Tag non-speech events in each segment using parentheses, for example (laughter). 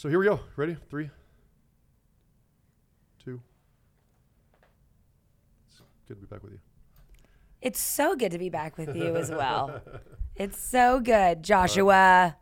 So here we go. Ready? Three, two. It's good to be back with you. It's so good to be back with you as well. (laughs) It's so good, Joshua.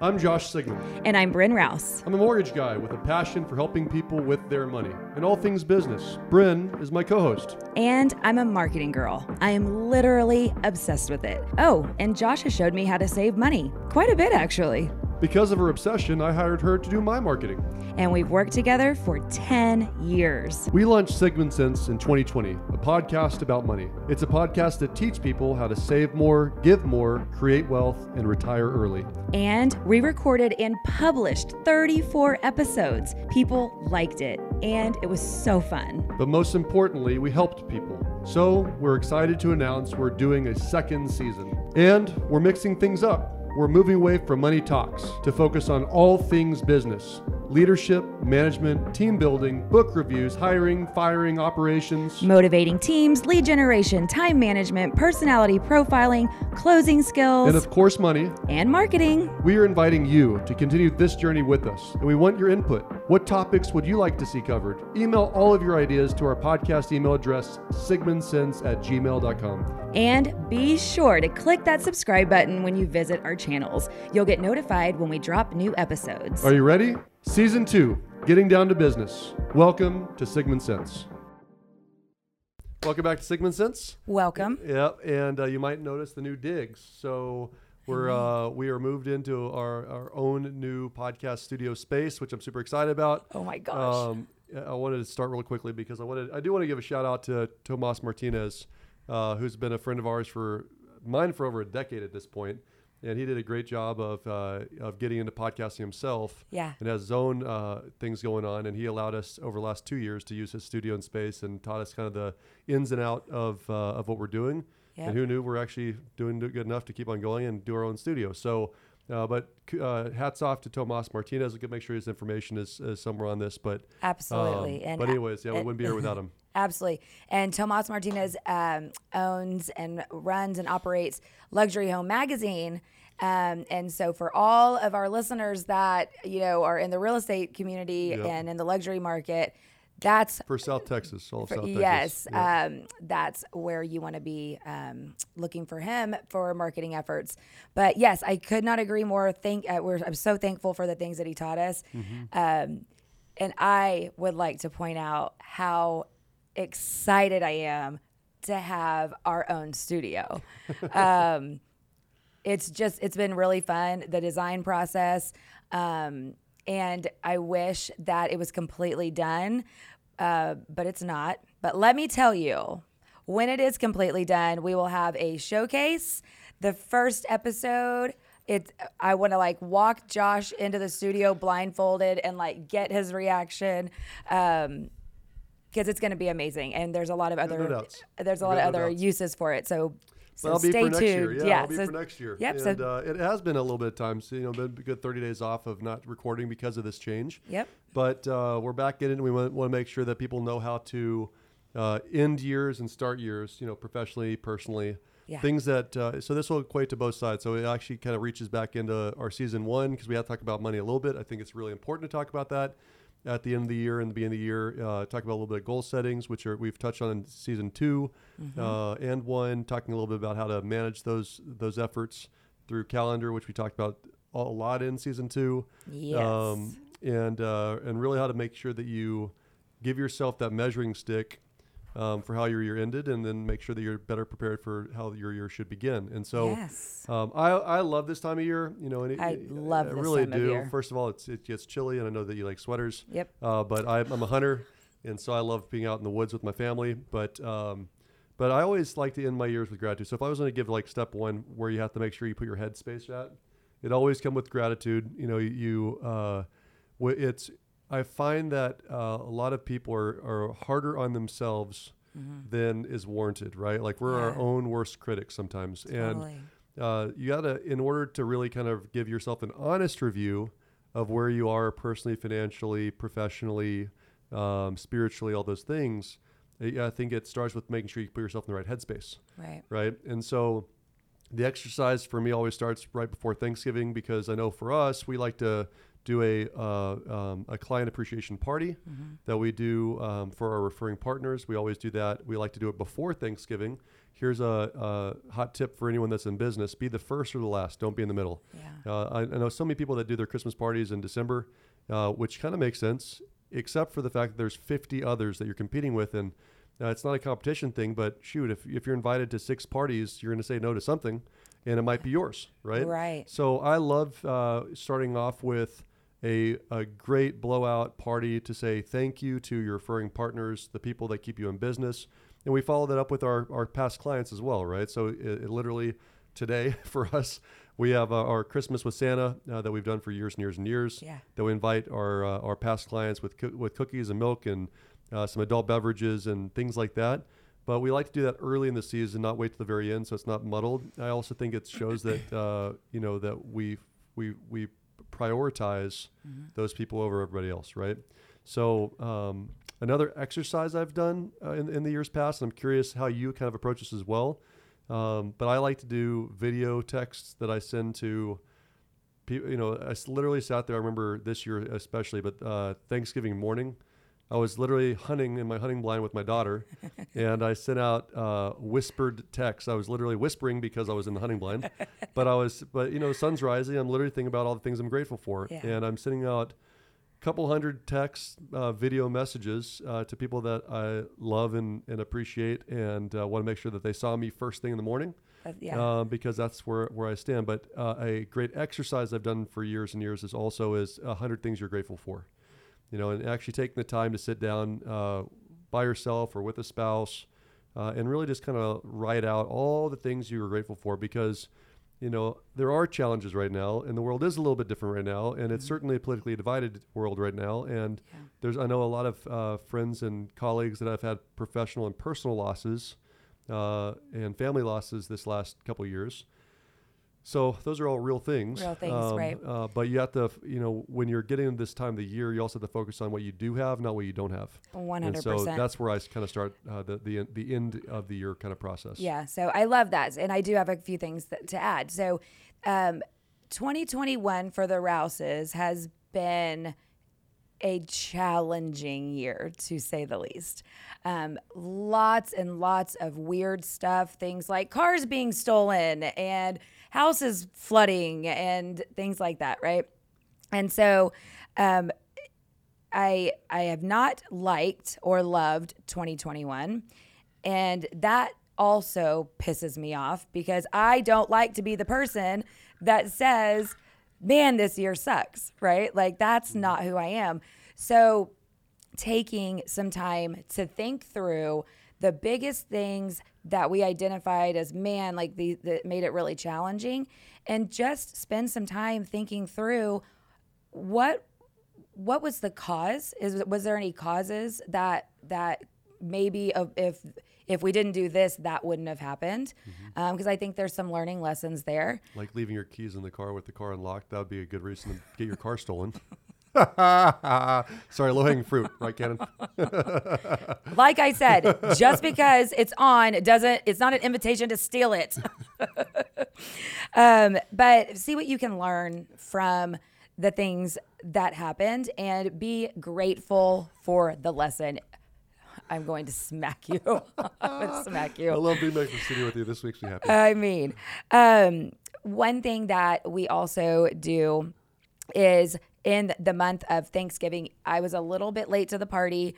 I'm Josh Sigmund. And I'm Bryn Rouse. I'm a mortgage guy with a passion for helping people with their money and all things business. Bryn is my co host. And I'm a marketing girl. I am literally obsessed with it. Oh, and Josh has showed me how to save money. Quite a bit, actually. Because of her obsession, I hired her to do my marketing. And we've worked together for 10 years. We launched Sigmund Sense in 2020, a podcast about money. It's a podcast that teaches people how to save more, give more, create wealth, and retire early. And we recorded and published 34 episodes. People liked it, and it was so fun. But most importantly, we helped people. So we're excited to announce we're doing a second season. And we're mixing things up. We're moving away from money talks to focus on all things business leadership, management, team building, book reviews, hiring, firing, operations, motivating teams, lead generation, time management, personality profiling, closing skills, and of course, money and marketing. We are inviting you to continue this journey with us, and we want your input. What topics would you like to see covered? Email all of your ideas to our podcast email address, sigmundsense at gmail.com. And be sure to click that subscribe button when you visit our channels. You'll get notified when we drop new episodes. Are you ready? Season 2 Getting Down to Business. Welcome to Sigmund Sense. Welcome back to Sigmund Sense. Welcome. Yep, and uh, you might notice the new digs. So we're uh, we are moved into our, our own new podcast studio space, which I'm super excited about. Oh my gosh! Um, I wanted to start real quickly because I wanted I do want to give a shout out to Tomas Martinez, uh, who's been a friend of ours for mine for over a decade at this point and he did a great job of uh, of getting into podcasting himself. Yeah, and has his own uh, things going on, and he allowed us over the last two years to use his studio and space, and taught us kind of the ins and out of uh, of what we're doing. Yep. And who knew we're actually doing good enough to keep on going and do our own studio. So. Uh, but uh, hats off to Tomas Martinez. We can make sure his information is, is somewhere on this. But absolutely. Um, but anyways, yeah, we wouldn't be here without him. Absolutely. And Tomas Martinez um, owns and runs and operates Luxury Home Magazine, um, and so for all of our listeners that, you know, are in the real estate community yep. and in the luxury market, that's for South Texas, all for, South yes, Texas. Yes, um, that's where you want to be um, looking for him for marketing efforts. But yes, I could not agree more. Thank, uh, I'm so thankful for the things that he taught us, mm-hmm. um, and I would like to point out how excited I am to have our own studio. (laughs) Um, it's just it's been really fun the design process um, and i wish that it was completely done uh, but it's not. But let me tell you when it is completely done we will have a showcase. The first episode it i want to like walk josh into the studio blindfolded and like get his reaction. Um, because it's going to be amazing and there's a lot of other no there's a lot of other uses for it so so be stay for next tuned. year. Yeah, yeah I'll be so, for next year. Yep. And so, uh, it has been a little bit of time. So, you know, been a good 30 days off of not recording because of this change. Yep. But uh, we're back in it, and we want, want to make sure that people know how to uh, end years and start years, you know, professionally, personally. Yeah. Things that, uh, so this will equate to both sides. So it actually kind of reaches back into our season one because we have to talk about money a little bit. I think it's really important to talk about that at the end of the year and the beginning of the year. Uh, talk about a little bit of goal settings, which are we've touched on in season 2 mm-hmm. uh, and one. Talking a little bit about how to manage those those efforts through calendar, which we talked about a lot in season two. Yes. Um, and uh, and really how to make sure that you give yourself that measuring stick um, for how your year ended, and then make sure that you're better prepared for how your year should begin. And so, yes. um, I I love this time of year. You know, and it, I love. I really do. First of all, it's it gets chilly, and I know that you like sweaters. Yep. Uh, but I, am a hunter, and so I love being out in the woods with my family. But um, but I always like to end my years with gratitude. So if I was going to give like step one, where you have to make sure you put your headspace at, it always come with gratitude. You know, you uh, it's I find that uh, a lot of people are, are harder on themselves mm-hmm. than is warranted, right? Like we're yeah. our own worst critics sometimes. Totally. And uh, you got to, in order to really kind of give yourself an honest review of where you are personally, financially, professionally, um, spiritually, all those things, I think it starts with making sure you put yourself in the right headspace. Right. Right. And so the exercise for me always starts right before Thanksgiving because I know for us, we like to do a uh, um, a client appreciation party that we do um, for our referring partners. We always do that. We like to do it before Thanksgiving. Here's a, a hot tip for anyone that's in business: be the first or the last. Don't be in the middle. Yeah. Uh, I, I know so many people that do their Christmas parties in December, uh, which kind of makes sense, except for the fact that there's 50 others that you're competing with, and uh, it's not a competition thing. But shoot, if if you're invited to six parties, you're going to say no to something, and it might be yours, right? Right. So I love uh, starting off with a, a great blowout party to say thank you to your referring partners, the people that keep you in business. And we follow that up with our, our past clients as well, right? So it, it literally today (laughs) for us, we have uh, our Christmas with Santa uh, that we've done for years and years and years. Yeah. That we invite our, uh, our past clients with, coo- with cookies and milk and uh, some adult beverages and things like that. But we like to do that early in the season, not wait to the very end, so it's not muddled. I also think it shows that uh, you know that we we we prioritize those people over everybody else, right? So um, another exercise I've done uh, in, in the years past, and I'm curious how you kind of approach this as well. Um, but I like to do video texts that I send to people. You know, I literally sat there. I remember this year especially, but uh, Thanksgiving morning, I was literally hunting in my hunting blind with my daughter, (laughs) and I sent out uh, whispered texts. I was literally whispering because I was in the hunting blind, but I was, but you know, the sun's rising. I'm literally thinking about all the things I'm grateful for, Yeah. and I'm sending out a couple hundred text, uh, video messages uh, to people that I love and, and appreciate, and uh, want to make sure that they saw me first thing in the morning That- yeah. uh, because that's where, where I stand. But uh, a great exercise I've done for years and years is also is a hundred things you're grateful for. You know, and actually taking the time to sit down uh, by yourself or with a spouse, uh, and really just kind of write out all the things you were grateful for because. You know, there are challenges right now, and the world is a little bit different right now, and it's certainly a politically divided world right now. And Yeah. there's, I know a lot of uh, friends and colleagues that I've had professional and personal losses uh, and family losses this last couple of years. So those are all real things. Real things, right. Uh, but you have to, you know, when you're getting this time of the year, you also have to focus on what you do have, not what you don't have. One hundred so that's where I kind of start uh, the the the end of the year kind of process. Yeah, so I love that, and I do have a few things that, to add. So, um, 2021 for the Rouses has been a challenging year to say the least. Um, lots and lots of weird stuff, things like cars being stolen and houses flooding and things like that, right? And so, um, I I have not liked or loved 2021 and that also pisses me off because I don't like to be the person that says man this year sucks right? Like that's mm-hmm. not who I am. So taking some time to think through the biggest things that we identified as man like the that made it really challenging and just spend some time thinking through what what was the cause? Is was there any causes that that maybe of- if if we didn't do this that wouldn't have happened because i think there's some learning lessons there Like leaving your keys in the car with the car unlocked, that would be a good reason to get your car stolen. (laughs) Sorry, low hanging fruit, right, Cannon? (laughs) like i said just because it's on doesn't it's not an invitation to steal it (laughs) um, but see what you can learn from the things that happened and be grateful for the lesson i'm going to smack you (laughs) i'm going (laughs) to smack you I love being back in the studio with you. This makes me happy. I mean, um, one thing that we also do is in the month of Thanksgiving, I was a little bit late to the party.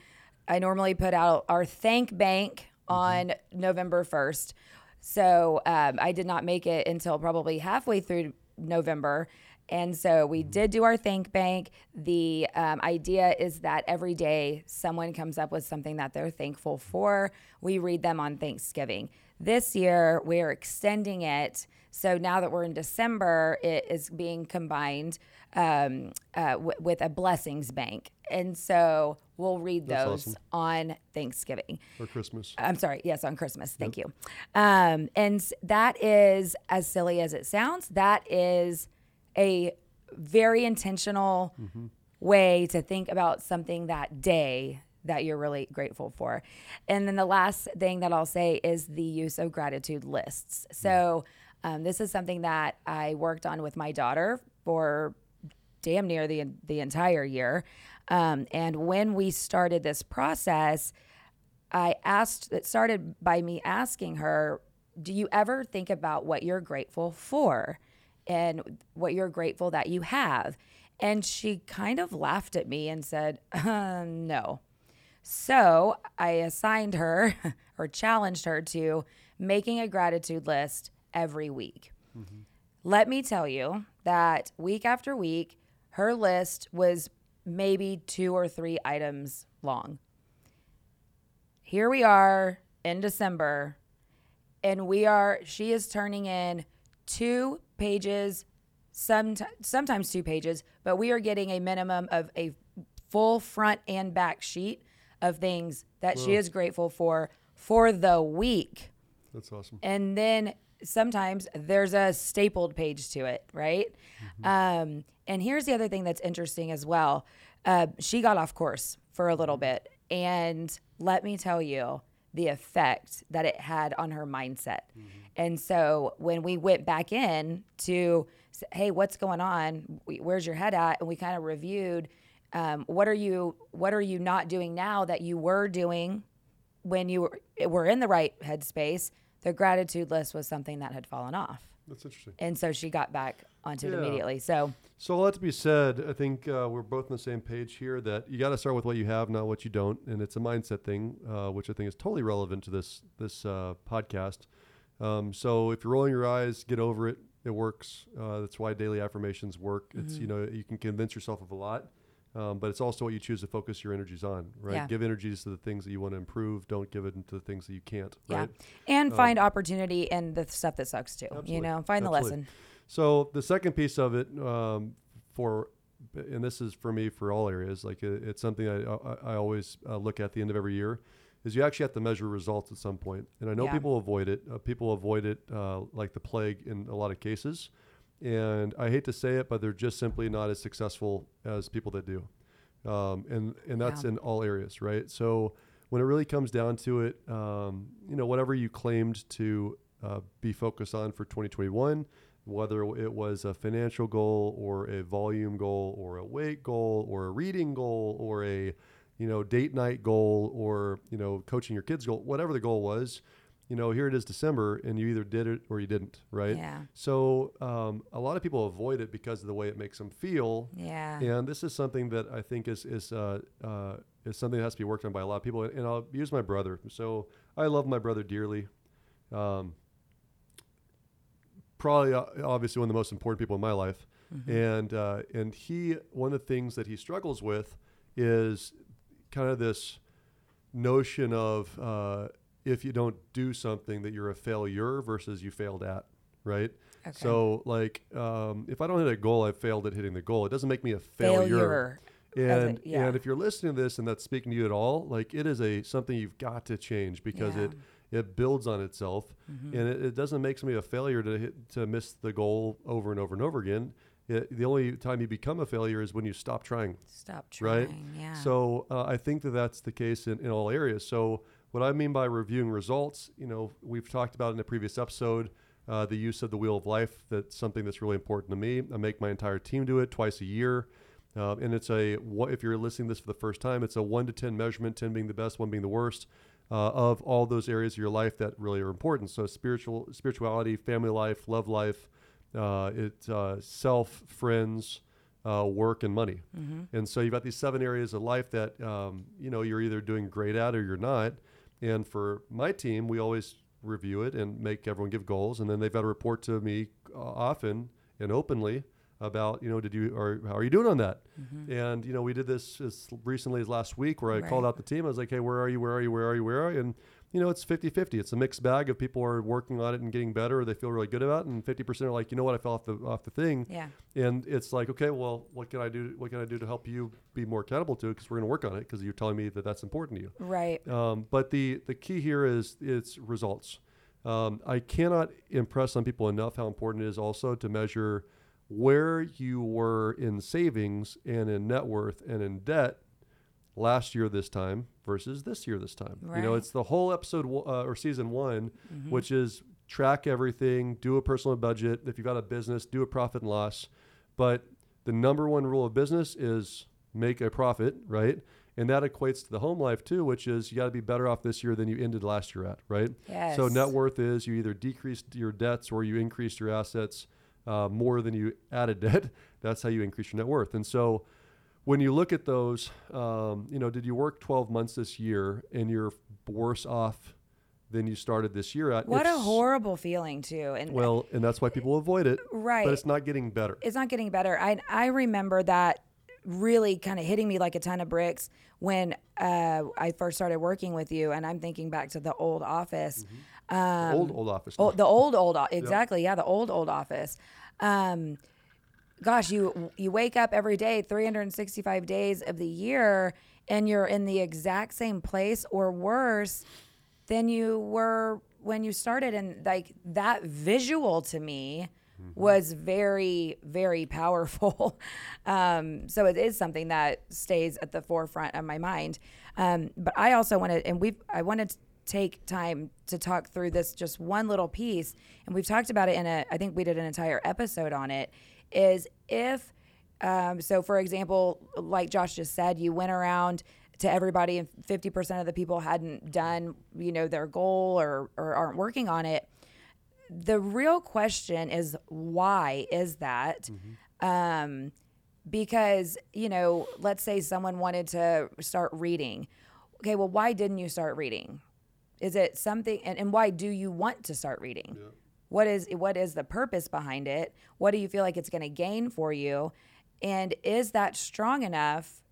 I normally put out our thank bank on November 1st. So um, I did not make it until probably halfway through November. And so we did do our thank bank. The um, idea is that every day someone comes up with something that they're thankful for. We read them on Thanksgiving. This year, we're extending it. So now that we're in December, it is being combined um, uh, w- with a blessings bank. And so we'll read That's those awesome. on Thanksgiving. For Christmas. I'm sorry. Yes, on Christmas. Thank you. Um, and that is as silly as it sounds. That is a very intentional way to think about something that day that you're really grateful for. And then the last thing that I'll say is the use of gratitude lists. So um, this is something that I worked on with my daughter for damn near the the entire year. Um, and when we started this process, I asked. It started by me asking her, "Do you ever think about what you're grateful for, and what you're grateful that you have?" And she kind of laughed at me and said, uh, "No." So I assigned her (laughs) or challenged her to making a gratitude list every week. Mm-hmm. Let me tell you that week after week, her list was maybe two or three items long. Here we are in December, and we are, she is turning in two pages, some, sometimes two pages, but we are getting a minimum of a full front and back sheet of things that she is grateful for for the week. That's awesome. And then sometimes there's a stapled page to it, right? Mm-hmm. Um, and here's the other thing that's interesting as well. Uh, she got off course for a little bit. And let me tell you the effect that it had on her mindset. Mm-hmm. And so when we went back in to, hey, what's going on? Where's your head at? And we kind of reviewed um, what are you what are you not doing now that you were doing when you were, were in the right headspace the gratitude list was something that had fallen off. That's interesting. And so she got back onto yeah. it immediately. So, so a lot to be said. I think uh, we're both on the same page here. That you got to start with what you have, not what you don't, and it's a mindset thing, uh, which I think is totally relevant to this this uh, podcast. Um, so if you're rolling your eyes, get over it. It works. Uh, that's why daily affirmations work. It's mm-hmm. you know you can convince yourself of a lot. Um, but it's also what you choose to focus your energies on, right? Yeah. Give energies to the things that you want to improve. Don't give it to the things that you can't. Yeah, right? and um, find opportunity in the stuff that sucks too. Absolutely. You know, find absolutely. the lesson. So the second piece of it, um, for, and this is for me for all areas, like it, it's something I I, I always uh, look at the end of every year, is you actually have to measure results at some point. And I know yeah. people avoid it. Uh, people avoid it uh, like the plague in a lot of cases and I hate to say it, but they're just simply not as successful as people that do, um, and and that's yeah. in all areas, right? So when it really comes down to it, um, you know, whatever you claimed to uh, be focused on for 2021, whether it was a financial goal or a volume goal or a weight goal or a reading goal or a you know date night goal or you know coaching your kids goal, whatever the goal was you know, here it is December, and you either did it or you didn't, right? Yeah. So um, a lot of people avoid it because of the way it makes them feel. Yeah. And this is something that I think is is uh, uh, is something that has to be worked on by a lot of people. And I'll use my brother. So I love my brother dearly. Um, probably, uh, obviously, one of the most important people in my life. Mm-hmm. And uh, and he, one of the things that he struggles with is kind of this notion of uh, if you don't do something that you're a failure versus you failed at, right? Okay. So like um, if I don't hit a goal, I failed at hitting the goal. It doesn't make me a failure. failure. And a, yeah. and if you're listening to this and that's speaking to you at all, like it is a something you've got to change because yeah. it it builds on itself mm-hmm. and it, it, doesn't make somebody a failure to hit, to miss the goal over and over and over again. It, the only time you become a failure is when you stop trying. Stop trying. Right. Yeah. So uh, I think that that's the case in, in all areas. So what I mean by reviewing results, you know, we've talked about in a previous episode uh, the use of the wheel of life. That's something that's really important to me. I make my entire team do it twice a year. Uh, and it's a, if you're listening to this for the first time, it's a one to 10 measurement, 10 being the best, one being the worst, uh, of all those areas of your life that really are important. So spiritual, spirituality, family life, love life, uh, it's uh, self, friends, uh, work, and money. Mm-hmm. And so you've got these seven areas of life that, um, you know, you're either doing great at or you're not. And for my team, we always review it and make everyone give goals, and then they've got to report to me uh, often and openly about you know did you or how are you doing on that mm-hmm. and you know we did this as recently as last week where i right. called out the team i was like hey where are you where are you where are you where are you and you know, it's 50 50. It's a mixed bag of people are working on it and getting better or they feel really good about it. And 50% are like, you know what, I fell off the, off the thing. Yeah. And it's like, okay, well, what can I do? What can I do to help you be more accountable to it? Because we're going to work on it because you're telling me that that's important to you. Right. Um, but the, the key here is it's results. Um, I cannot impress on people enough how important it is also to measure where you were in savings and in net worth and in debt last year this time versus this year this time. Right. You know, it's the whole episode uh, or season one, mm-hmm. which is track everything, do a personal budget. If you've got a business, do a profit and loss. But the number one rule of business is make a profit, right? And that equates to the home life too, which is you got to be better off this year than you ended last year at, right? Yes. So net worth is you either decreased your debts or you increased your assets uh, more than you added debt. (laughs) That's how you increase your net worth. And so when you look at those, um, you know, did you work 12 months this year and you're worse off than you started this year at? What a horrible feeling too. And Well, and that's why people avoid it. Right. But it's not getting better. it's not getting better. I I remember that really kind of hitting me like a ton of bricks when uh, I first started working with you, and I'm thinking back to the old office. Old old office. Oh, the old old (laughs) exactly, yeah, the old old office. Um, gosh, you you wake up every day, 365 days of the year, and you're in the exact same place or worse than you were when you started, and like that visual to me was very very powerful. (laughs) um, so it is something that stays at the forefront of my mind. Um, but I also wanted, and we've I wanted to take time to talk through this just one little piece, and we've talked about it in a. I think we did an entire episode on it. Is if um, so, for example, like Josh just said, you went around to everybody, and fifty percent of the people hadn't done, you know, their goal or or aren't working on it. The real question is why is that? Um, because you know, let's say someone wanted to start reading. Okay, well, why didn't you start reading? Is it something, and, and why do you want to start reading? What is what is the purpose behind it? What do you feel like it's going to gain for you? And is that strong enough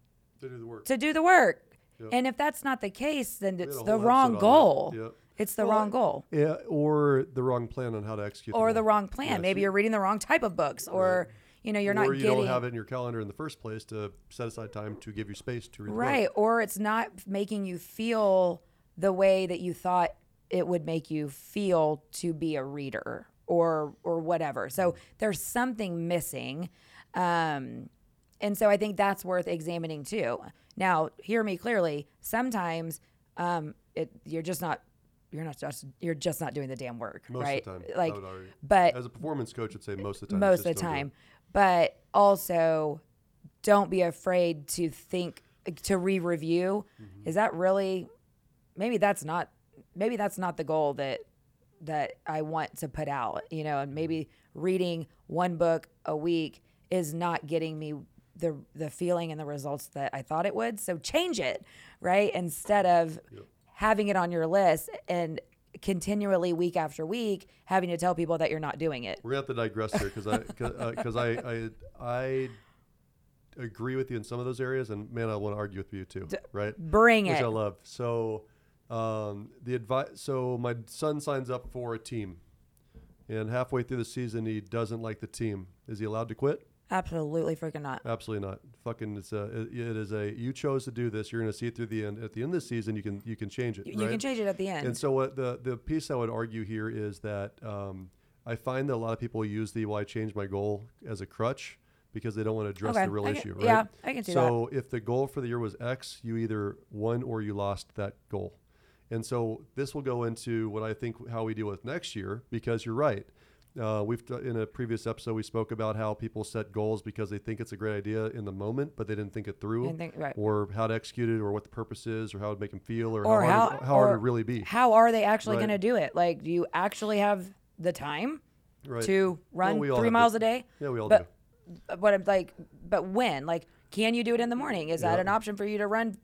to do the work. to do the work? And if that's not the case, then it's the wrong goal. Yep. It's the Well, wrong goal. Yeah, or the wrong plan on how to execute. Or the wrong plan. Yeah, Maybe so- you're reading the wrong type of books, or you know, you're or not you getting don't have it in your calendar in the first place to set aside time to give you space to read. right, or it's not making you feel the way that you thought it would make you feel to be a reader, or or whatever. So there's something missing, um, and so I think that's worth examining too. Now, hear me clearly. Sometimes um, it you're just not. You're not just you're just not doing the damn work, Most right? of the time, Like, but As a performance coach, I'd say most of the time. most of the don't do it. time. But also, don't be afraid to think to re-review. Mm-hmm. Is that really? Maybe that's not. Maybe that's not the goal that that I want to put out. You know, and maybe reading one book a week is not getting me the the feeling and the results that I thought it would. So change it, right? Instead of having it on your list and continually week after week having to tell people that you're not doing it. We're gonna have to digress here because I because uh, I, I I agree with you in some of those areas, and man, I want to argue with you too, right? Bring Which it. Which I love. So, um, the advice. So my son signs up for a team, and halfway through the season, he doesn't like the team. Is he allowed to quit? Absolutely freaking not. Absolutely not. Fucking, it's a. It, it is a. You chose to do this. You're gonna see it through the end. At the end of the season, you can you can change it. You right? can change it at the end. And so what the the piece I would argue here is that um, I find that a lot of people use the "well, I changed my goal" as a crutch because they don't want to address Okay, the real can- issue. Right? yeah, I can see that. so if the goal for the year was X, you either won or you lost that goal. And so this will go into what I think how we deal with next year because you're right. Uh, we've in a previous episode we spoke about how people set goals because they think it's a great idea in the moment, but they didn't think it through, think- right. or how to execute it, or what the purpose is, or how it make them feel, or, or how, how hard, it, how hard it really be. How are they actually Right. going to do it? Like, do you actually have the time Right. to run we three miles the- a day? Yeah, we all but do. what like, but when? Like, can you do it in the morning? Is that an option for you to run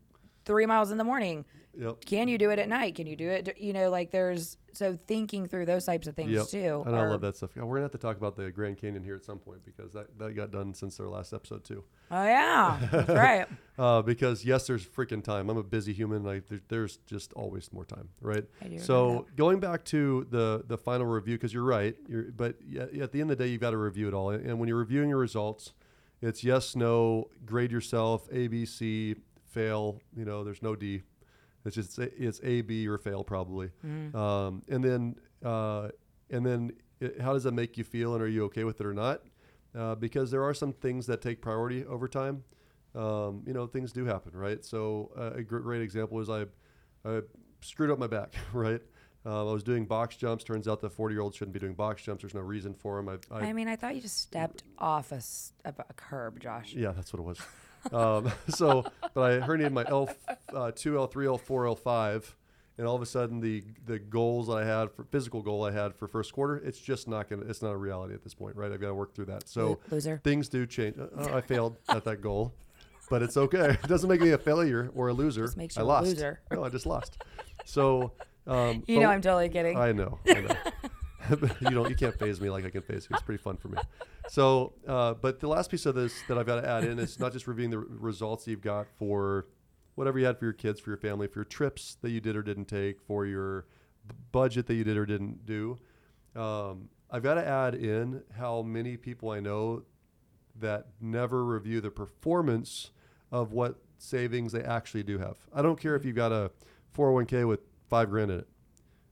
three miles in the morning? Yep. Can you do it at night? Can you do it? You know, like there's so thinking through those types of things Yep. too. And I love that stuff. We're gonna have to talk about the Grand Canyon here at some point because that, that got done since our last episode too. Oh yeah, that's right. (laughs) Uh, because yes, there's freaking time. I'm a busy human. Like there, there's just always more time, right? So going back to the the final review, because you're right. You're, but at the end of the day, you've got to review it all. And when you're reviewing your results, it's yes, no, grade yourself, A, B, C, fail. You know, there's no D. It's just it's A, B, or fail probably. Um, and then uh, and then it, how does that make you feel, and are you okay with it or not? Uh, because there are some things that take priority over time. Um, you know, things do happen, right? So uh, a great example is I, I screwed up my back, (laughs) right? Uh, I was doing box jumps. Turns out the 40 year old shouldn't be doing box jumps. There's no reason for them. I, I, I mean, I thought you just stepped off a, s- of a curb, Josh. yeah, that's what it was. (laughs) um, (laughs) so, but I herniated my L uh, two, L three, L four, L five, and all of a sudden the the goals that I had for physical goal I had for first quarter, it's just not gonna. It's not a reality at this point, right? I've got to work through that. So loser. things do change. Uh, I failed (laughs) at that goal, but it's okay. It doesn't make me a failure or a loser. Just makes I you a lost. loser. No, I just lost. So. Um, You know, I'm totally kidding. I know. I know. (laughs) (laughs) you don't. You can't phase me like I can phase you. It's pretty fun for me. So, uh, but the last piece of this that I've got to add in is not just reviewing the results you've got for whatever you had for your kids, for your family, for your trips that you did or didn't take, for your budget that you did or didn't do. Um, I've got to add in how many people I know that never review the performance of what savings they actually do have. I don't care if you've got a 401k with five grand in it,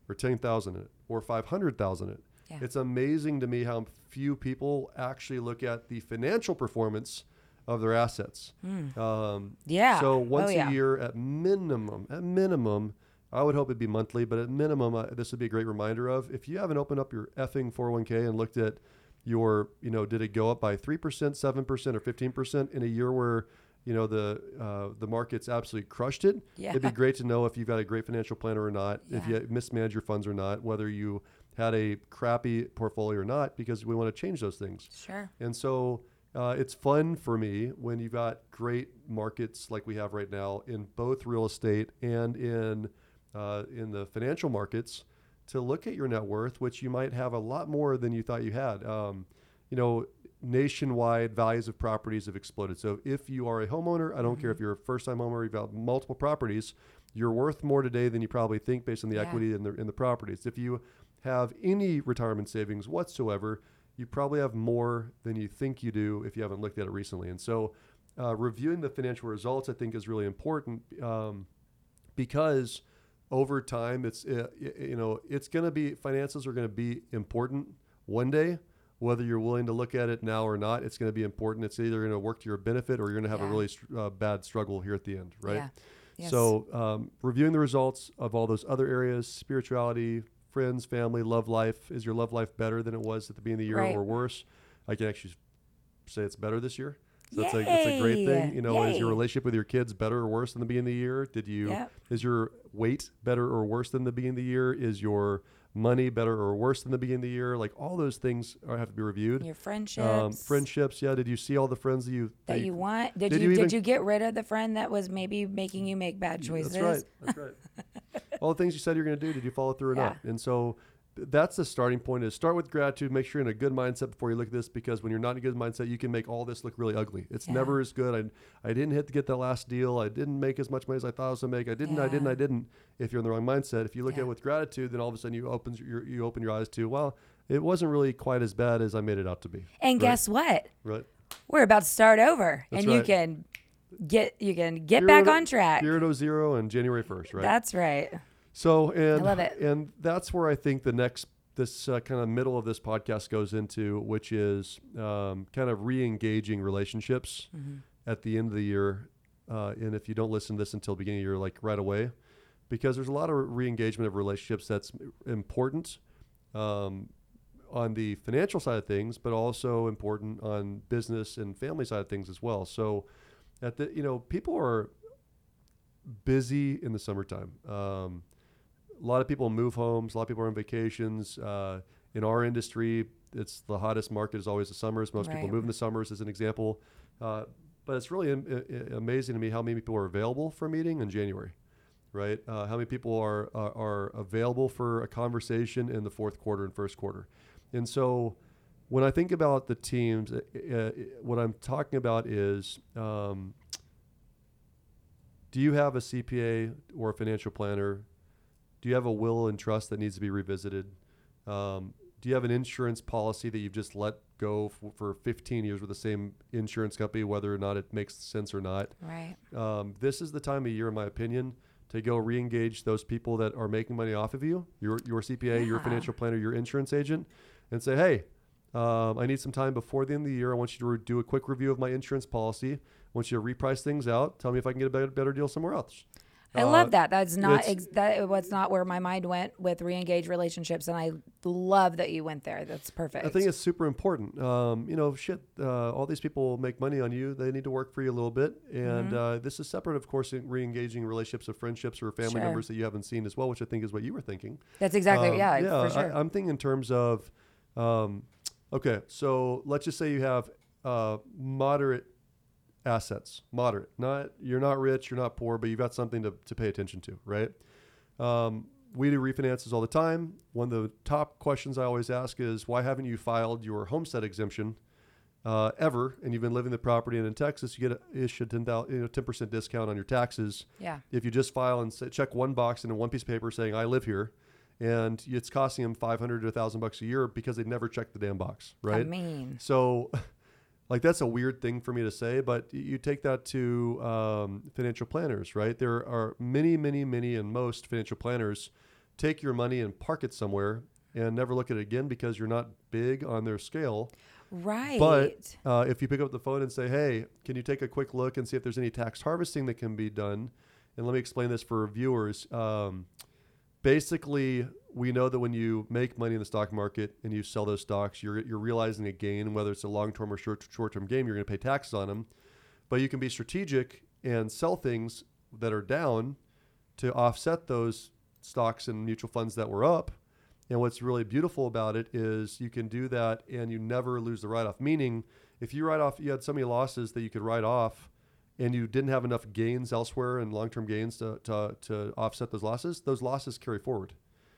or 10,000 in it, or 500,000 it. Yeah. It's amazing to me how few people actually look at the financial performance of their assets. Um, Yeah. So Oh, once yeah. a year at minimum, at minimum, I would hope it'd be monthly, but at minimum, uh, this would be a great reminder of if you haven't opened up your effing 401k and looked at your, you know, did it go up by 3%, 7%, or 15% in a year where, you know, the uh, the market's absolutely crushed it. Yeah. It'd be great to know if you've got a great financial planner or not, if you mismanage your funds or not, whether you had a crappy portfolio or not, because we want to change those things. Sure. And so uh, it's fun for me when you've got great markets like we have right now in both real estate and in uh, in the financial markets to look at your net worth, which you might have a lot more than you thought you had. Um, you know, nationwide values of properties have exploded. So if you are a homeowner, I don't care if you're a first-time homeowner, you've got multiple properties, you're worth more today than you probably think based on the Yeah. equity in the in the properties. If you have any retirement savings whatsoever, you probably have more than you think you do if you haven't looked at it recently. And so, uh, reviewing the financial results, I think, is really important um, because over time, it's uh, you know it's going to be finances are going to be important one day. Whether you're willing to look at it now or not, it's going to be important. It's either going to work to your benefit or you're going to have a really uh, bad struggle here at the end, right? Yeah. Yes. So, um, reviewing the results of all those other areas spirituality, friends, family, love life. Is your love life better than it was at the beginning of the year Right. or worse? I can actually say it's better this year. So that's a, that's a great thing. You know, is your relationship with your kids better or worse than the beginning of the year? Did you, Yep. is your weight better or worse than the beginning of the year? Is your money better or worse than the beginning of the year? Like all those things are, have to be reviewed. Your friendships. Um, friendships. Yeah. Did you see all the friends that you, that you want. Did, Did you, you even- did you get rid of the friend that was maybe making you make bad choices? That's right. That's (laughs) right. All the things you said you're going to do, did you follow through or not? And so that's the starting point is start with gratitude. Make sure you're in a good mindset before you look at this because when you're not in a good mindset, you can make all this look really ugly. It's Yeah. never as good. I, I didn't hit to get that last deal. I didn't make as much money as I thought I was going to make. I didn't, I didn't, I didn't. If you're in the wrong mindset, if you look at it with gratitude, then all of a sudden you open your, you open your eyes to, well, it wasn't really quite as bad as I made it out to be. And Right. guess what? Right. We're about to start over, That's and you can get you can get Zero back to- on track. Zero to zero and January 1st, right? That's right. So and love it. and that's where I think the next this uh, kind of middle of this podcast goes into, which is um, kind of re-engaging relationships Mm-hmm. at the end of the year. Uh, and if you don't listen to this until the beginning of the year, like right away, because there's a lot of re-engagement of relationships that's important um, on the financial side of things, but also important on business and family side of things as well. So at the you know people are busy in the summertime. Um, a lot of people move homes. A lot of people are on vacations. Uh, in our industry, it's the hottest market is always the summers. Most people move in the summers, as an example. Uh, but it's really am- amazing to me how many people are available for a meeting in January, right? Uh, how many people are, are are available for a conversation in the fourth quarter and first quarter, and so when I think about the teams, uh, uh, what I'm talking about is. Um, do you have a CPA or a financial planner? Do you have a will and trust that needs to be revisited? Um, do you have an insurance policy that you've just let go f- for 15 years with the same insurance company, whether or not it makes sense or not? Right. Um, this is the time of year, in my opinion, to go re-engage those people that are making money off of you, your your CPA, your financial planner, your insurance agent, and say, hey, um, I need some time before the end of the year. I want you to re- do a quick review of my insurance policy. I want you to reprice things out. Tell me if I can get a better, better deal somewhere else. I Uh, love that. That's not ex- that was not where my mind went with re-engage relationships, and I love that you went there. That's perfect. I think it's super important. Um, you know, shit, uh, all these people make money on you. They need to work for you a little bit. And Mm-hmm. uh, this is separate, of course, in re-engaging relationships of friendships or family Sure. members that you haven't seen as well, which I think is what you were thinking. That's exactly Um, yeah, yeah. for sure. I, I'm thinking in terms of, um, okay, so let's just say you have uh, moderate assets, moderate. Not you're not rich, you're not poor, but you've got something to, to pay attention to, right? Um, we do refinances all the time. One of the top questions I always ask is, why haven't you filed your homestead exemption uh, ever? And you've been living the property, and in Texas, you get a, issued 10 you know, 10% discount on your taxes yeah. if you just file and say, check one box in a one piece of paper saying I live here, and it's costing them five hundred to a thousand bucks a year because they never checked the damn box, right? I mean, so, (laughs) like that's a weird thing for me to say, but you take that to um, financial planners, right? There are many, many, many, and most financial planners take your money and park it somewhere and never look at it again because you're not big on their scale. right. But uh, if you pick up the phone and say, "Hey, can you take a quick look and see if there's any tax harvesting that can be done?" And let me explain this for viewers. Um, basically, we know that when you make money in the stock market and you sell those stocks, you're you're realizing a gain, whether it's a long-term or short short-term gain. You're going to pay taxes on them, but you can be strategic and sell things that are down to offset those stocks and mutual funds that were up. And what's really beautiful about it is you can do that and you never lose the write off. Meaning, if you write off, you had so many losses that you could write off and you didn't have enough gains elsewhere and long term gains to, to, to offset those losses, those losses carry forward.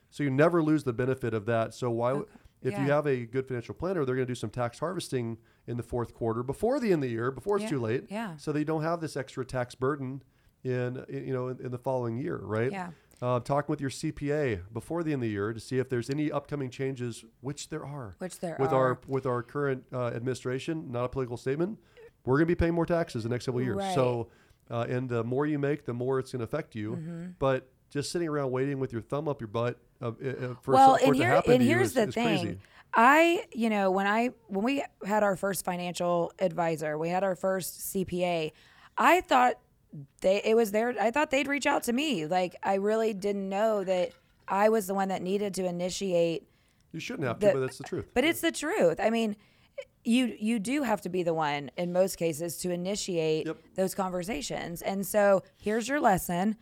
So you never lose the benefit of that. So why, Okay. if you have a good financial planner, they're going to do some tax harvesting in the fourth quarter before the end of the year, before it's Yeah. too late, Yeah. so they don't have this extra tax burden in, in you know in, in the following year, right? Yeah. Uh, talking with your CPA before the end of the year to see if there's any upcoming changes, which there are Which there with are. our with our current uh, administration. Not a political statement. We're going to be paying more taxes the next several years. Right. So, uh, and the more you make, the more it's going to affect you. Mm-hmm. But just sitting around waiting with your thumb up your butt uh, uh, for, well, so, for and it to here happen and to here's is, the is thing. crazy. I, you know, when I when we had our first financial advisor, we had our first CPA. I thought they it was their. I thought they'd reach out to me. Like I really didn't know that I was the one that needed to initiate. You shouldn't have to, but that's the truth. But it's the truth. I mean, you you do have to be the one in most cases to initiate Yep. those conversations. And so here's your lesson.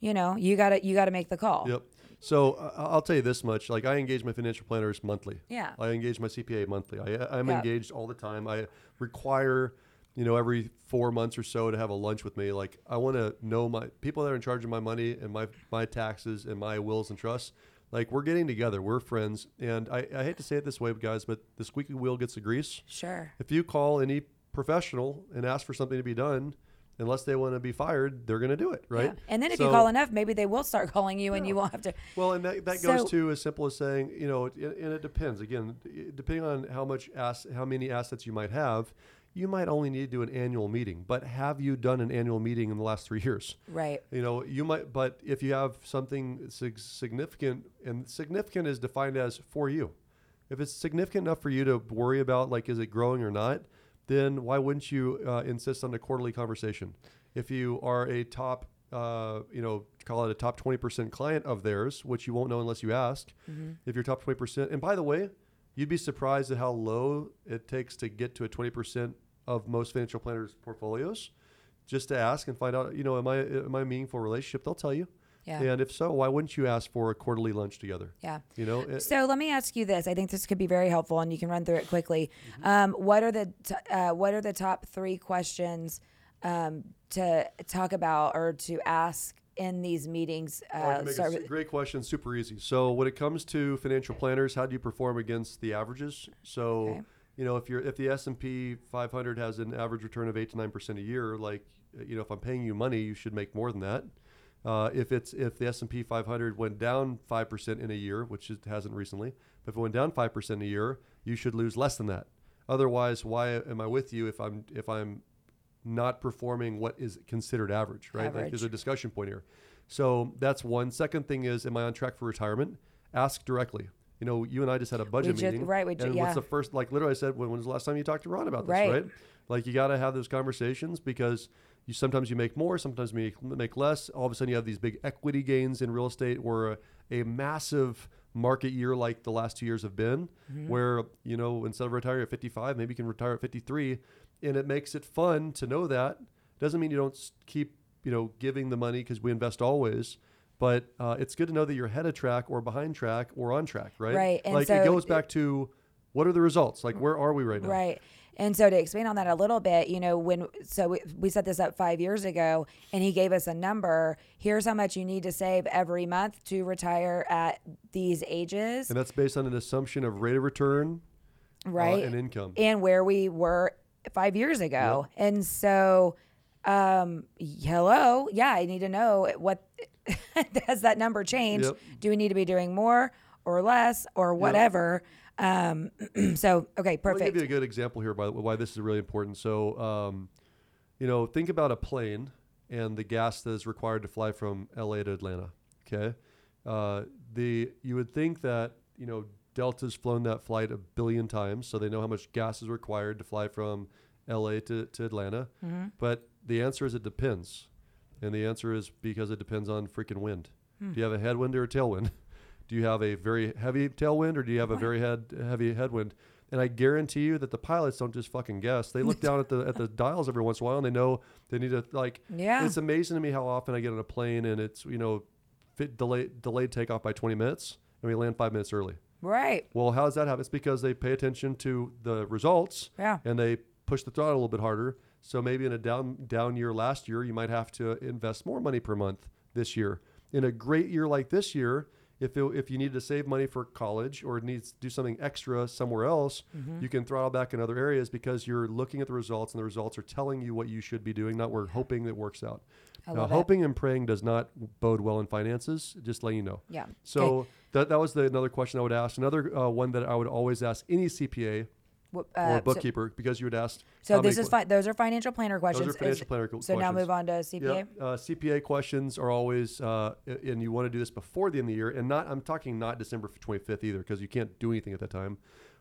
You know, you got to you got to make the call. Yep. So uh, I'll tell you this much: like I engage my financial planners monthly. Yeah. I engage my CPA monthly. I, I'm Yeah. engaged all the time. I require, you know, every four months or so to have a lunch with me. Like I want to know my people that are in charge of my money and my my taxes and my wills and trusts. Like we're getting together. We're friends, and I, I hate to say it this way, guys, but the squeaky wheel gets the grease. Sure. If you call any professional and ask for something to be done, unless they want to be fired, they're going to do it, right? Yeah. And then if you call enough, maybe they will start (laughs) calling you and you won't have to. well, and that, that So- goes to as simple as saying, you know, and and it depends. Again, depending on how much ass, how many assets you might have, you might only need to do an annual meeting. But have you done an annual meeting in the last three years? Right. You know, you might. But if you have something sig- significant, and significant is defined as for you, if it's significant enough for you to worry about, like, is it growing or not, then why wouldn't you uh, insist on a quarterly conversation? If you are a top, uh, you know, call it a top 20% client of theirs, which you won't know unless you ask, if you're top 20%, and by the way, you'd be surprised at how low it takes to get to a 20% of most financial planners' portfolios. Just to ask and find out, you know, am I am I a meaningful relationship? They'll tell you. Yeah. And if so, why wouldn't you ask for a quarterly lunch together? Yeah. You know, it- So let me ask you this. I think this could be very helpful, and you can run through it quickly. Mm-hmm. Um, what are the t- uh, what are the top three questions um, to talk about or to ask in these meetings? Uh, can start a great question, super easy. So when it comes to financial planners, how do you perform against the averages? So Okay. You know if you're if the S and P 500 has an average return of eight to nine percent a year, like you know if I'm paying you money, you should make more than that. Uh, if it's if the S and P 500 went down five percent in a year, which it hasn't recently, but if it went down five percent a year, you should lose less than that. Otherwise, why am I with you if I'm if I'm not performing what is considered average, right? Like there's a discussion point here. So that's one. Second thing is, am I on track for retirement? Ask directly. You know, you and I just had a budget ju- meeting, right, we ju- and yeah. what's the first? Like literally, I said, when, when was the last time you talked to Ron about this? Right. Right. Like you got to have those conversations because you sometimes you make more, sometimes you make, make less. All of a sudden, you have these big equity gains in real estate, or a, a massive market year like the last two years have been, mm-hmm. where you know instead of retiring at 55, maybe you can retire at 53, and it makes it fun to know that. Doesn't mean you don't keep you know giving the money because we invest always. But uh, it's good to know that you're ahead of track or behind track or on track, right? Right, and like so it goes back to what are the results? Like where are we right now? Right. And so to expand on that a little bit, you know, when so we, we set this up five years ago, and he gave us a number. Here's how much you need to save every month to retire at these ages, And that's based on an assumption of rate of return uh, right? and income. and where we were five years ago. And so, um, hello, yeah, I need to know what (laughs) has that number changed? Yep. Do we need to be doing more or less or whatever? Um, (clears throat) so okay, perfect. I'll give you a good example here by why this is really important. So, um, you know, think about a plane and the gas that is required to fly from LA to Atlanta. Okay, uh, the you would think that you know Delta's flown that flight a billion times, so they know how much gas is required to fly from LA to, to Atlanta. But the answer is it depends, and the answer is because it depends on freaking wind. Hmm. Do you have a headwind or a tailwind? (laughs) Do you have a very heavy tailwind or do you have a very head, heavy headwind? And I guarantee you that the pilots don't just fucking guess. They look (laughs) down at the at the dials every once in a while and they know they need to like. Yeah. It's amazing to me how often I get on a plane and it's you know, fit delayed delayed takeoff by 20 minutes and we land five minutes early. right. Well, how does that happen? It's because they pay attention to the results Yeah. and they push the throttle a little bit harder. So maybe in a down down year last year, you might have to invest more money per month this year. In a great year like this year, if it, if you need to save money for college or needs to do something extra somewhere else, Mm-hmm. you can throttle back in other areas because you're looking at the results and the results are telling you what you should be doing, not we're hoping it works out. Now, hoping and praying does not bode well in finances. Just letting you know. Yeah. So Okay. that, that was the another question I would ask. Another uh, one that I would always ask any CPA Wh- or uh, so- bookkeeper because you would ask. So, this is fi- those are financial planner questions. Those are financial Is- planner co- So now move on to CPA. Yep. Uh, CPA questions are always, uh, and you want to do this before the end of the year, and not. I'm talking not December 25th either, because you can't do anything at that time.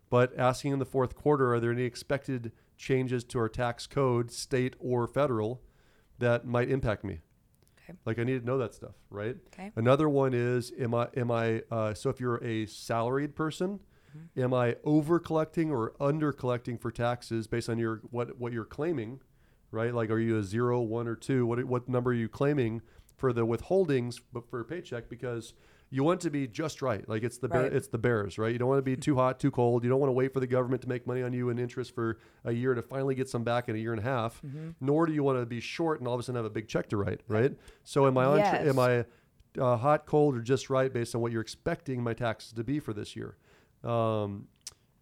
But asking in the fourth quarter, are there any expected changes to our tax code, state or federal, that might impact me? Okay. Like I need to know that stuff, right? Okay. Another one is, am I am I uh, so if you're a salaried person, am I over collecting or under collecting for taxes based on your what what you're claiming, right? Like are you a zero, one, or two? What what number are you claiming for the withholdings, but for a paycheck because you want to be just right. Like it's the bear, Right. it's the bears, right? You don't want to be too hot, too cold. You don't want to wait for the government to make money on you in interest for a year to finally get some back in a year and a half. Nor do you want to be short and all of a sudden have a big check to write, right? So am I on? tra- am I uh, hot, cold, or just right based on what you're expecting my taxes to be for this year? Um,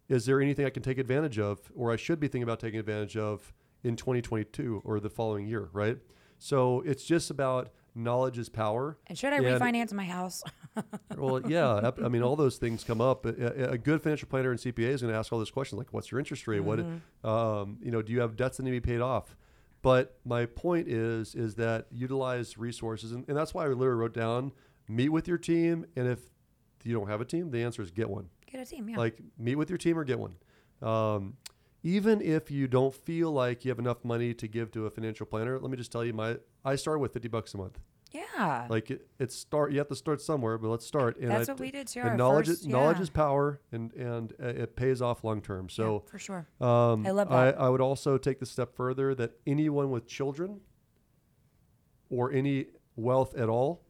is there anything I can take advantage of, or I should be thinking about taking advantage of in 2022 or the following year, right? So it's just about knowledge is power. And should I And- refinance my house? (laughs) Well, yeah, I mean, all those things come up. A, a- good financial planner and CPA is going to ask all those questions, like, what's your interest rate? What, um, you know, do you have debts that need to be paid off? But my point is, is that utilize resources, and, and that's why I literally wrote down, meet with your team, and if you don't have a team, the answer is get one. Get a team. Yeah. Like meet with your team or get one. Um, even if you don't feel like you have enough money to give to a financial planner, let me just tell you, my I start with fifty bucks a month. yeah. Like it, it's start. You have to start somewhere, but let's start. And That's I- what we did too. knowledge, first, is, knowledge is power, and and uh, it pays off long term. Yeah, So for sure. um, I love I, that. I would also take the step further that anyone with children or any wealth at all,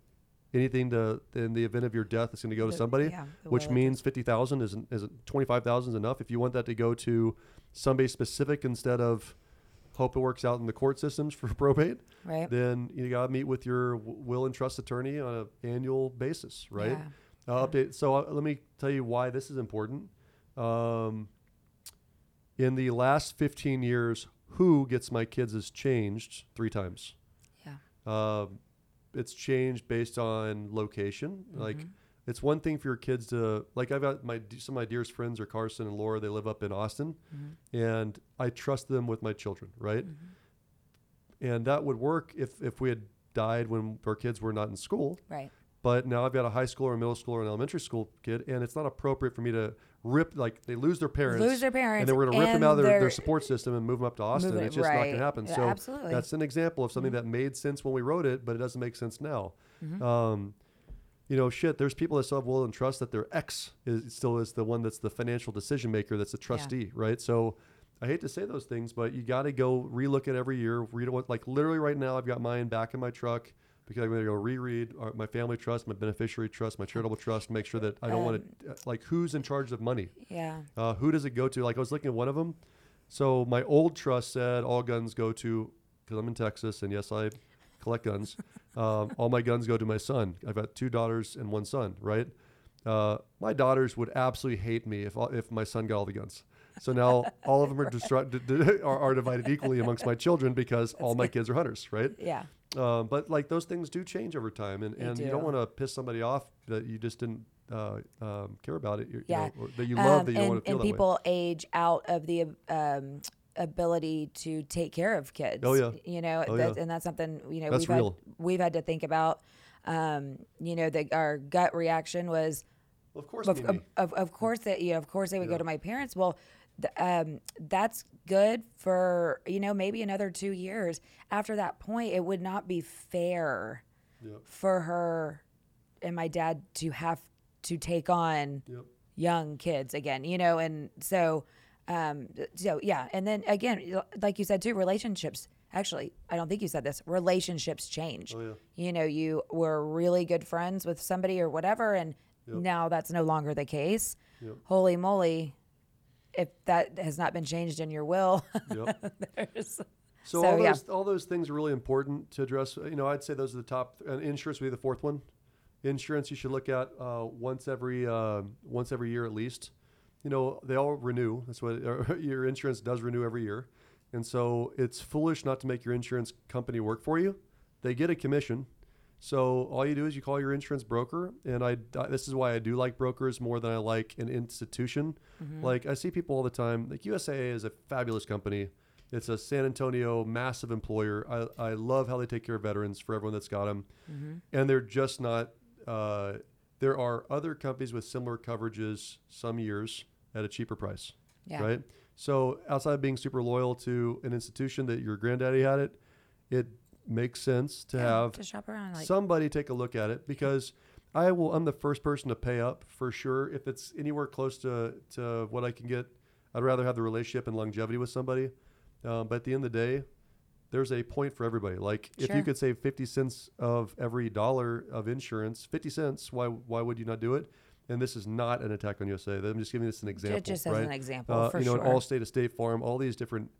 anything to in the event of your death, is going to go to The- somebody yeah, which means 50,000 isn't is 25,000 is enough if you want that to go to somebody specific instead of hope it works out in the court systems for (laughs) probate Right. then you got to meet with your will and trust attorney on an annual basis right Yeah. uh, update so uh, let me tell you why this is important um, in the last 15 years who gets my kids has changed three times Yeah. um, it's changed based on location. Like, Mm-hmm. it's one thing for your kids to like. I've got my some of my dearest friends are Carson and Laura. They live up in Austin, Mm-hmm. and I trust them with my children, right? And that would work if if we had died when our kids were not in school. Right. But now I've got a high schooler, a middle schooler, an elementary school kid, and it's not appropriate for me to rip like they lose their parents, Lose their parents, and then we're gonna rip them out of their, their they're- support system and move them up to Austin. It- it's just not gonna happen. So absolutely. that's an example of something that made sense when we wrote it, but it doesn't make sense now. Um, you know, shit. There's people that still have will and trust that their ex is still is the one that's the financial decision maker. That's the trustee, right? So, I hate to say those things, but you got to go relook at every year. Read what like literally right now. I've got mine back in my truck because I'm going to go reread our, my family trust, my beneficiary trust, my charitable trust. Make sure that I don't want to like who's in charge of money. Yeah. Uh, who does it go to? Like I was looking at one of them. So my old trust said all guns go to because I'm in Texas and yes I collect guns. (laughs) um, all my guns go to my son. I've got two daughters and one son. Right. Uh, my daughters would absolutely hate me if if my son got all the guns. So now (laughs) all of them are, distru- d- d- (laughs) are, are divided equally amongst my children because all my kids are hunters. Right. Yeah. Um, but like those things do change over time, and, and you do. don't want to piss somebody off that you just didn't uh, um, care about it. You, you Yeah. know, that you love Um, that you don't want to feel and people age out of the um, ability to take care of kids. Oh, yeah. You know, Oh, that, yeah. and that's something you know That's we've real. had we've had to think about. Um, you know, that our gut reaction was Well, of course, of, of, of course that you know, of course they would Yeah. go to my parents. Well, th- um, that's good for you know maybe another two years. After that point, it would not be fair Yep. for her and my dad to have to take on Yep. young kids again. You know, and so um, so yeah, and then again, like you said too, relationships. Actually, I don't think you said this. Relationships change. Oh, yeah. You know, you were really good friends with somebody or whatever, and Yep. now that's no longer the case. Yep. Holy moly! If that has not been changed in your will, Yep. (laughs) So, So, all yeah. those all those things are really important to address. You know, I'd say those are the top. And insurance would be the fourth one. Insurance you should look at uh, once every uh, once every year at least. You know, they all renew. That's what or (laughs) your insurance does renew every year, and so it's foolish not to make your insurance company work for you. They get a commission. So all you do is you call your insurance broker, and I this is why I do like brokers more than I like an institution. Like I see people all the time. Like USAA is a fabulous company. It's a San Antonio massive employer. I, I love how they take care of veterans for everyone that's got them, and they're just not. Uh, there are other companies with similar coverages some years at a cheaper price yeah. right? So outside of being super loyal to an institution that your granddaddy had it, it makes sense to Yeah, have to shop around. Like, somebody take a look at it because I will. I'm the first person to pay up for sure if it's anywhere close to to what I can get. I'd rather have the relationship and longevity with somebody. Um, but at the end of the day, there's a point for everybody. Like if you could save 50 cents of every dollar of insurance, 50 cents, why why would you not do it? And this is not an attack on USA. I'm just giving this an example. just as an example, Uh, you know, sure. an Allstate, a State Farm, all these different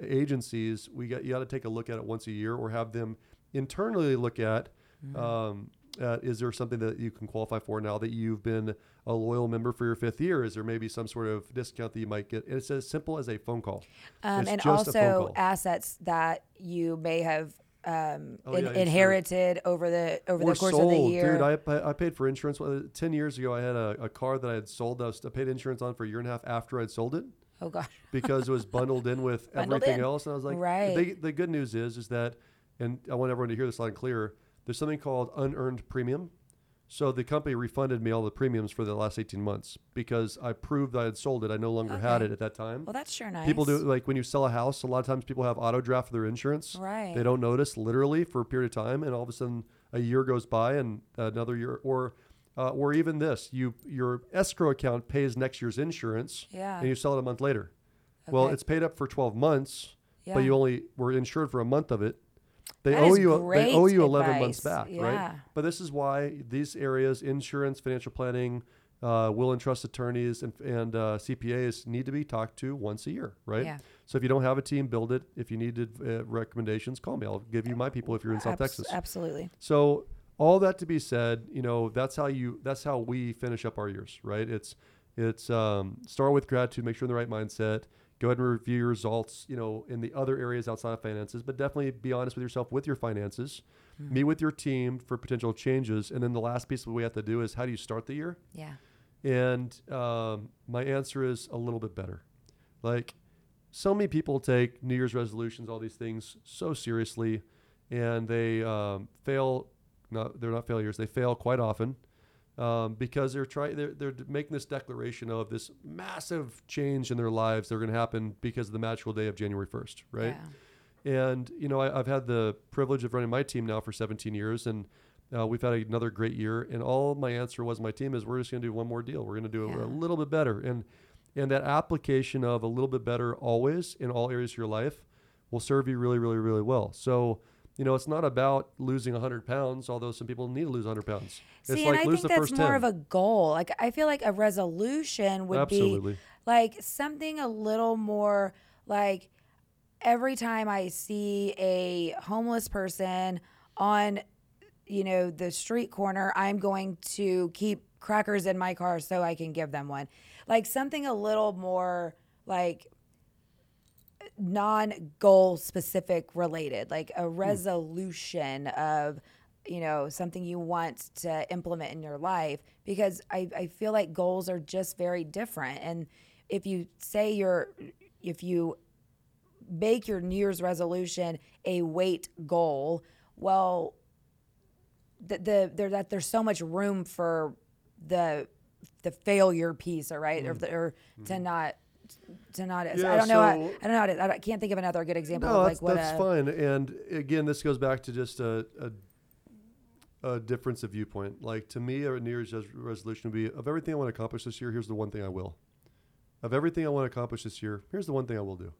agencies, we got you got to take a look at it once a year, or have them internally look at. Mm-hmm. Um, is there something that you can qualify for now that you've been a loyal member for your fifth year? Is there maybe some sort of discount that you might get? It's as simple as a phone call. um, and just a phone also assets that you may have um, Oh, in- yeah, inherited over the over or the course sold, of the year. dude. I, I paid for insurance uh, ten years ago. I had a, a car that I had sold. I, was, I paid insurance on for a year and a half after I'd sold it. Oh gosh, because it was bundled in with Bundled everything in. else. And I was like, Right. They, the good news is, is that, and I want everyone to hear this loud and clear. There's something called unearned premium. So the company refunded me all the premiums for the last 18 months because I proved that I had sold it. I no longer had it at that time. well that's sure nice. People do like when you sell a house. A lot of times people have auto draft for their insurance. Right. They don't notice literally for a period of time, and all of a sudden a year goes by and another year, or uh, or even this, you your escrow account pays next year's insurance, Yeah. and you sell it a month later. Well, it's paid up for 12 months, Yeah. but you only were insured for a month of it. They That owe you they owe you 11 months back, Yeah. right? But this is why these areas, insurance, financial planning, uh, will and trust attorneys, and, and uh, CPAs need to be talked to once a year, right? Yeah. So if you don't have a team, build it. If you needed uh, recommendations, call me. I'll give you my people if you're in South Abs- Texas. Absolutely. So all that to be said, you know, that's how you that's how we finish up our years, right? It's it's um, start with gratitude, make sure you're in the right mindset. Go ahead and review your results, you know, in the other areas outside of finances, but definitely be honest with yourself with your finances. Meet with your team for potential changes, and then the last piece that we have to do is how do you start the year? Yeah. And um, my answer is a little bit better. Like, so many people take New Year's resolutions, all these things, so seriously, and they um, fail. No, they're not failures. They fail quite often. um, because they're trying they're, they're making this declaration of this massive change in their lives they're going to happen because of the magical day of January 1st, right? Yeah. And you know, I, I've had the privilege of running my team now for 17 years, and uh, we've had another great year. And all my answer was, my team is, we're just going to do one more deal. We're going to do it Yeah. a little bit better. And and that application of a little bit better always in all areas of your life will serve you really, really, really well. So. You know, it's not about losing 100 pounds, although some people need to lose 100 pounds. See, it's and like I think that's more 10. of a goal. Like I feel like a resolution would Absolutely. be like something a little more like every time I see a homeless person on you know the street corner, I'm going to keep crackers in my car so I can give them one. Like something a little more like non-goal specific related, like a hmm. resolution of you know something you want to implement in your life because I, I feel like goals are just very different. And if you say you're if you make your new year's resolution a weight goal well the, the there that there's so much room for the the failure piece or right or, hmm. the, or hmm. not to not Mm. Yeah, I don't know how, I don't know how to, I can't think of another good example No, of that's, like what that's a, fine. And again, this goes back to just a, a, a difference of viewpoint. Like to me, a New Year's resolution would be of everything I want to accomplish this year, here's the one thing I will. Of everything I want to accomplish this year, here's the one thing I will do.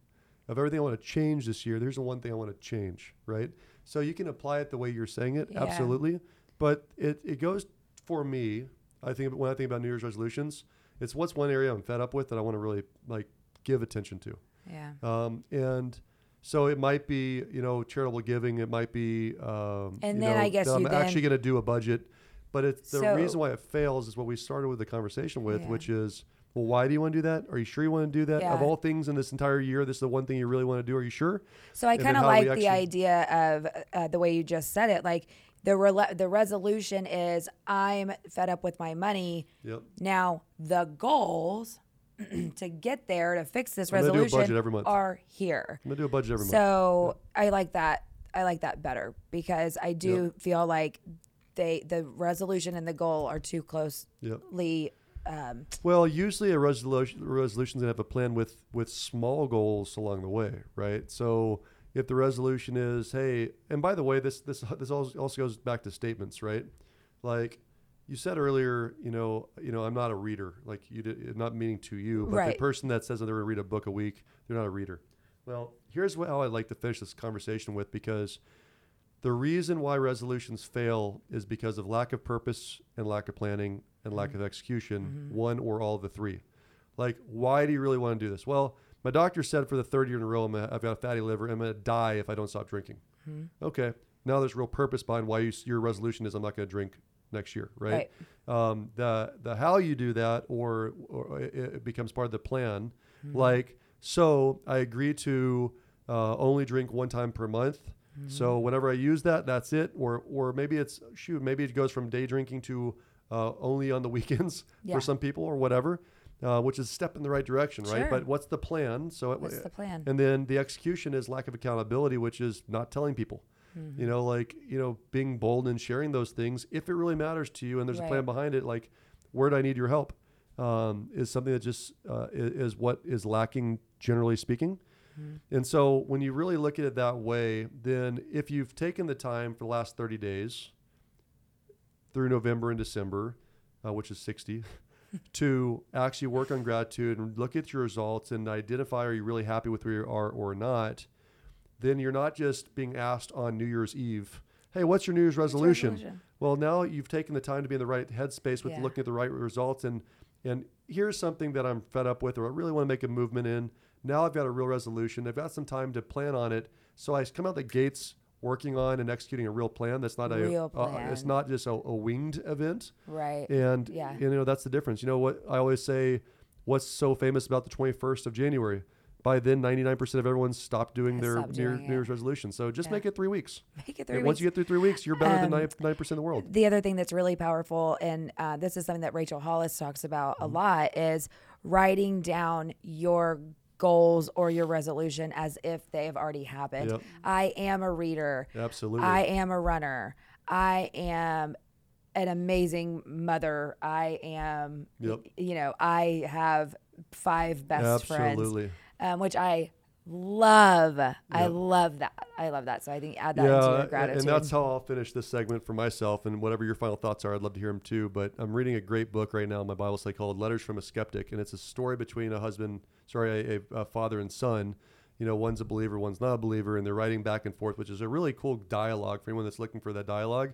Of everything I want to change this year, there's the one thing I want to change, right? So you can apply it the way you're saying it, Yeah. absolutely. But it, it goes for me, I think when I think about New Year's resolutions, it's what's one area I'm fed up with that I want to really like give attention to. yeah Um, and so it might be, you know, charitable giving. It might be, um, And then know, I guess I'm actually going to do a budget. But it's the So- reason why it fails is what we started with the conversation with, Yeah. which is, well, why do you want to do that? Are you sure you want to do that? Of all things in this entire year, this is the one thing you really want to do. Are you sure? So I kind of like the idea of uh, the way you just said it. Like the the resolution is I'm fed up with my money. Yep. Now the goals (clears throat) to get there to fix this I'm gonna resolution budget every month. are here. I'm going to do a budget every month. So I like that. I like that better because I do feel like they the resolution and the goal are too closely. Yep. Um, Well, usually a resolution resolution's gonna have a plan with with small goals along the way, right? So if the resolution is, hey, and by the way, this this this also also goes back to statements, right? Like you said earlier, you know, you know, I'm not a reader. Like you did, not meaning to you, but the person that says that they're gonna read a book a week, they're not a reader. Well, here's what, how I'd like to finish this conversation with because the reason why resolutions fail is because of lack of purpose and lack of planning and lack mm-hmm. of execution, mm-hmm. one or all of the three. Like, why do you really want to do this? Well, my doctor said for the third year in a row, I've got a fatty liver. I'm going to die if I don't stop drinking. Hmm. Okay. Now there's real purpose behind why you, your resolution is I'm not going to drink next year, right? Um, the the how you do that, or, or it, it becomes part of the plan. Like, so I agree to uh, only drink one time per month. So whenever I use that, that's it. Or or maybe it's shoot, maybe it goes from day drinking to uh, only on the (laughs) weekends Yeah. for some people or whatever, uh, which is a step in the right direction, right? But what's the plan? So it, What's the plan? and then the execution is lack of accountability, which is not telling people. Mm-hmm. You know, like you know, being bold and sharing those things if it really matters to you, and there's a plan behind it. Like, where do I need your help? Um, is something that just uh, is, is what is lacking, generally speaking. Mm-hmm. And so, when you really look at it that way, then if you've taken the time for the last 30 days through November and December, uh, which is 60, (laughs) to actually work on gratitude and look at your results and identify are you really happy with where you are or not, then you're not just being asked on New Year's Eve, hey, what's your New Year's resolution? resolution? Well, now you've taken the time to be in the right headspace with Yeah. looking at the right results and and here's something that I'm fed up with or I really want to make a movement in. Now I've got a real resolution. I've got some time to plan on it. So I come out the gates working on and executing a real plan. That's not a Real uh, it's not just a, a winged event. Right. And Yeah. you know that's the difference. You know what I always say, what's so famous about the 21st of January? By then, 99% of everyone stopped doing their doing New. Year's resolution. So just Yeah. make it three weeks. Make it three and weeks. once you get through three weeks, you're better than Um, 90 percent of the world. the other thing that's really powerful, and uh, this is something that Rachel Hollis talks about Mm-hmm. a lot, is writing down your goals or your resolution as if they have already happened. Yep. I am a reader. Absolutely. I am a runner. I am an amazing mother. I am, Yep. you know, I have five best friends, Absolutely. Um, which I love. I love that. I love that. So I think add that into your gratitude. and that's how I'll finish this segment for myself. And whatever your final thoughts are, I'd love to hear them too. But I'm reading a great book right now in my Bible study called "Letters from a Skeptic," and it's a story between a husband, sorry, a, a father and son. You know, one's a believer, one's not a believer, and they're writing back and forth, which is a really cool dialogue for anyone that's looking for that dialogue.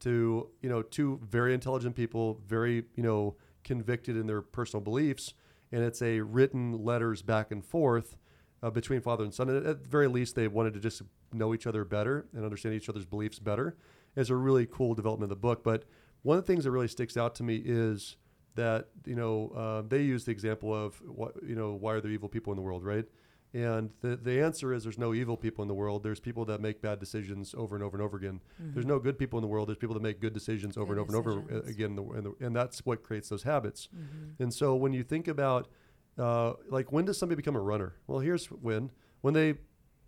To you know, two very intelligent people, very you know convicted in their personal beliefs, and it's a written letters back and forth uh, between father and son. And at the very least, they wanted to just know each other better and understand each other's beliefs better. It's a really cool development of the book. But one of the things that really sticks out to me is that you know uh, they use the example of you know why are there evil people in the world, right? And the the answer is there's no evil people in the world. There's people that make bad decisions over and over and over again. There's no good people in the world. There's people that make good decisions over Good and over and over uh, again, in the, in the, and that's what creates those habits. And so when you think about uh, like when does somebody become a runner? Well, here's when when they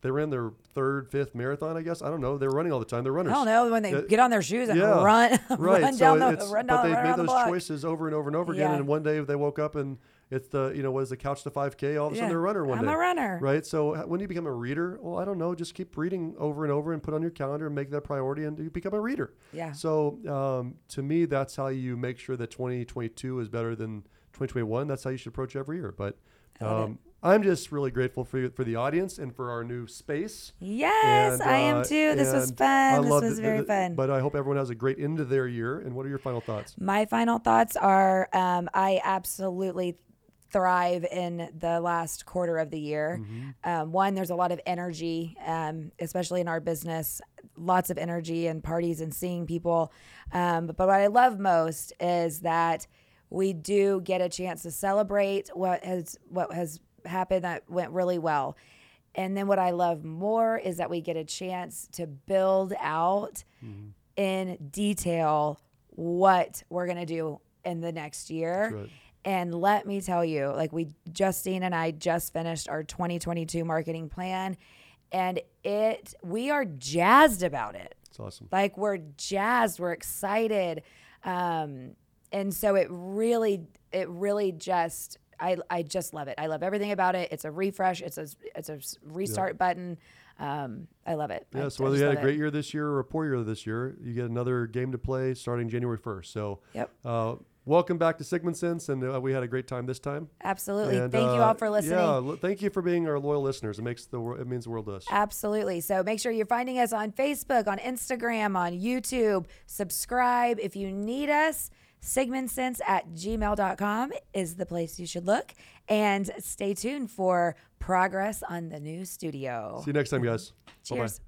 they ran their third, fifth marathon. I guess I don't know. They're running all the time. They're runners. I don't know when they Yeah. get on their shoes and Yeah. run, (laughs) Right. run so down the run but down, they've made around the those choices over and over and over again. Yeah. And one day they woke up and it's the you know what is the couch to 5K? All of a Yeah. sudden they're a runner one I'm day. a runner. Right. So when do you become a reader, well, I don't know. Just keep reading over and over and put on your calendar and make that a priority and you become a reader. Yeah. So um, to me, that's how you make sure that 2022 is better than 2021. That's how you should approach every year. But um, I'm just really grateful for you, for the audience and for our new space. Yes, And, I am uh, too. This was and I fun. This was it. very It- fun. But I hope everyone has a great end of their year. And what are your final thoughts? My final thoughts are um, I absolutely thrive in the last quarter of the year. Mm-hmm. Um, one, there's a lot of energy, um, especially in our business, lots of energy and parties and seeing people. Um, but what I love most is that we do get a chance to celebrate what has what has happened that went really well. And then what I love more is that we get a chance to build out in detail what we're going to do in the next year. Right. And let me tell you, like we Justine and I just finished our 2022 marketing plan and it we are jazzed about it. It's awesome. Like we're jazzed, we're excited. Um and so it really it really just I, I just love it. I love everything about it. It's a refresh. It's a it's a restart button. Um, I love it. Yeah, I so whether you had a love it. great year this year or a poor year this year, you get another game to play starting January 1st. So, Yep. uh, welcome back to Sigmund Sense, and uh, we had a great time this time. Absolutely. And, Thank you uh, all for listening. Yeah, l- thank you for being our loyal listeners. It makes the wor- it means the world to us. Absolutely. So make sure you're finding us on Facebook, on Instagram, on YouTube. Subscribe if you need us. Sigmundsense at gmail.com is the place you should look. And stay tuned for progress on the new studio. See you next time, guys. (laughs) Bye-bye. Cheers.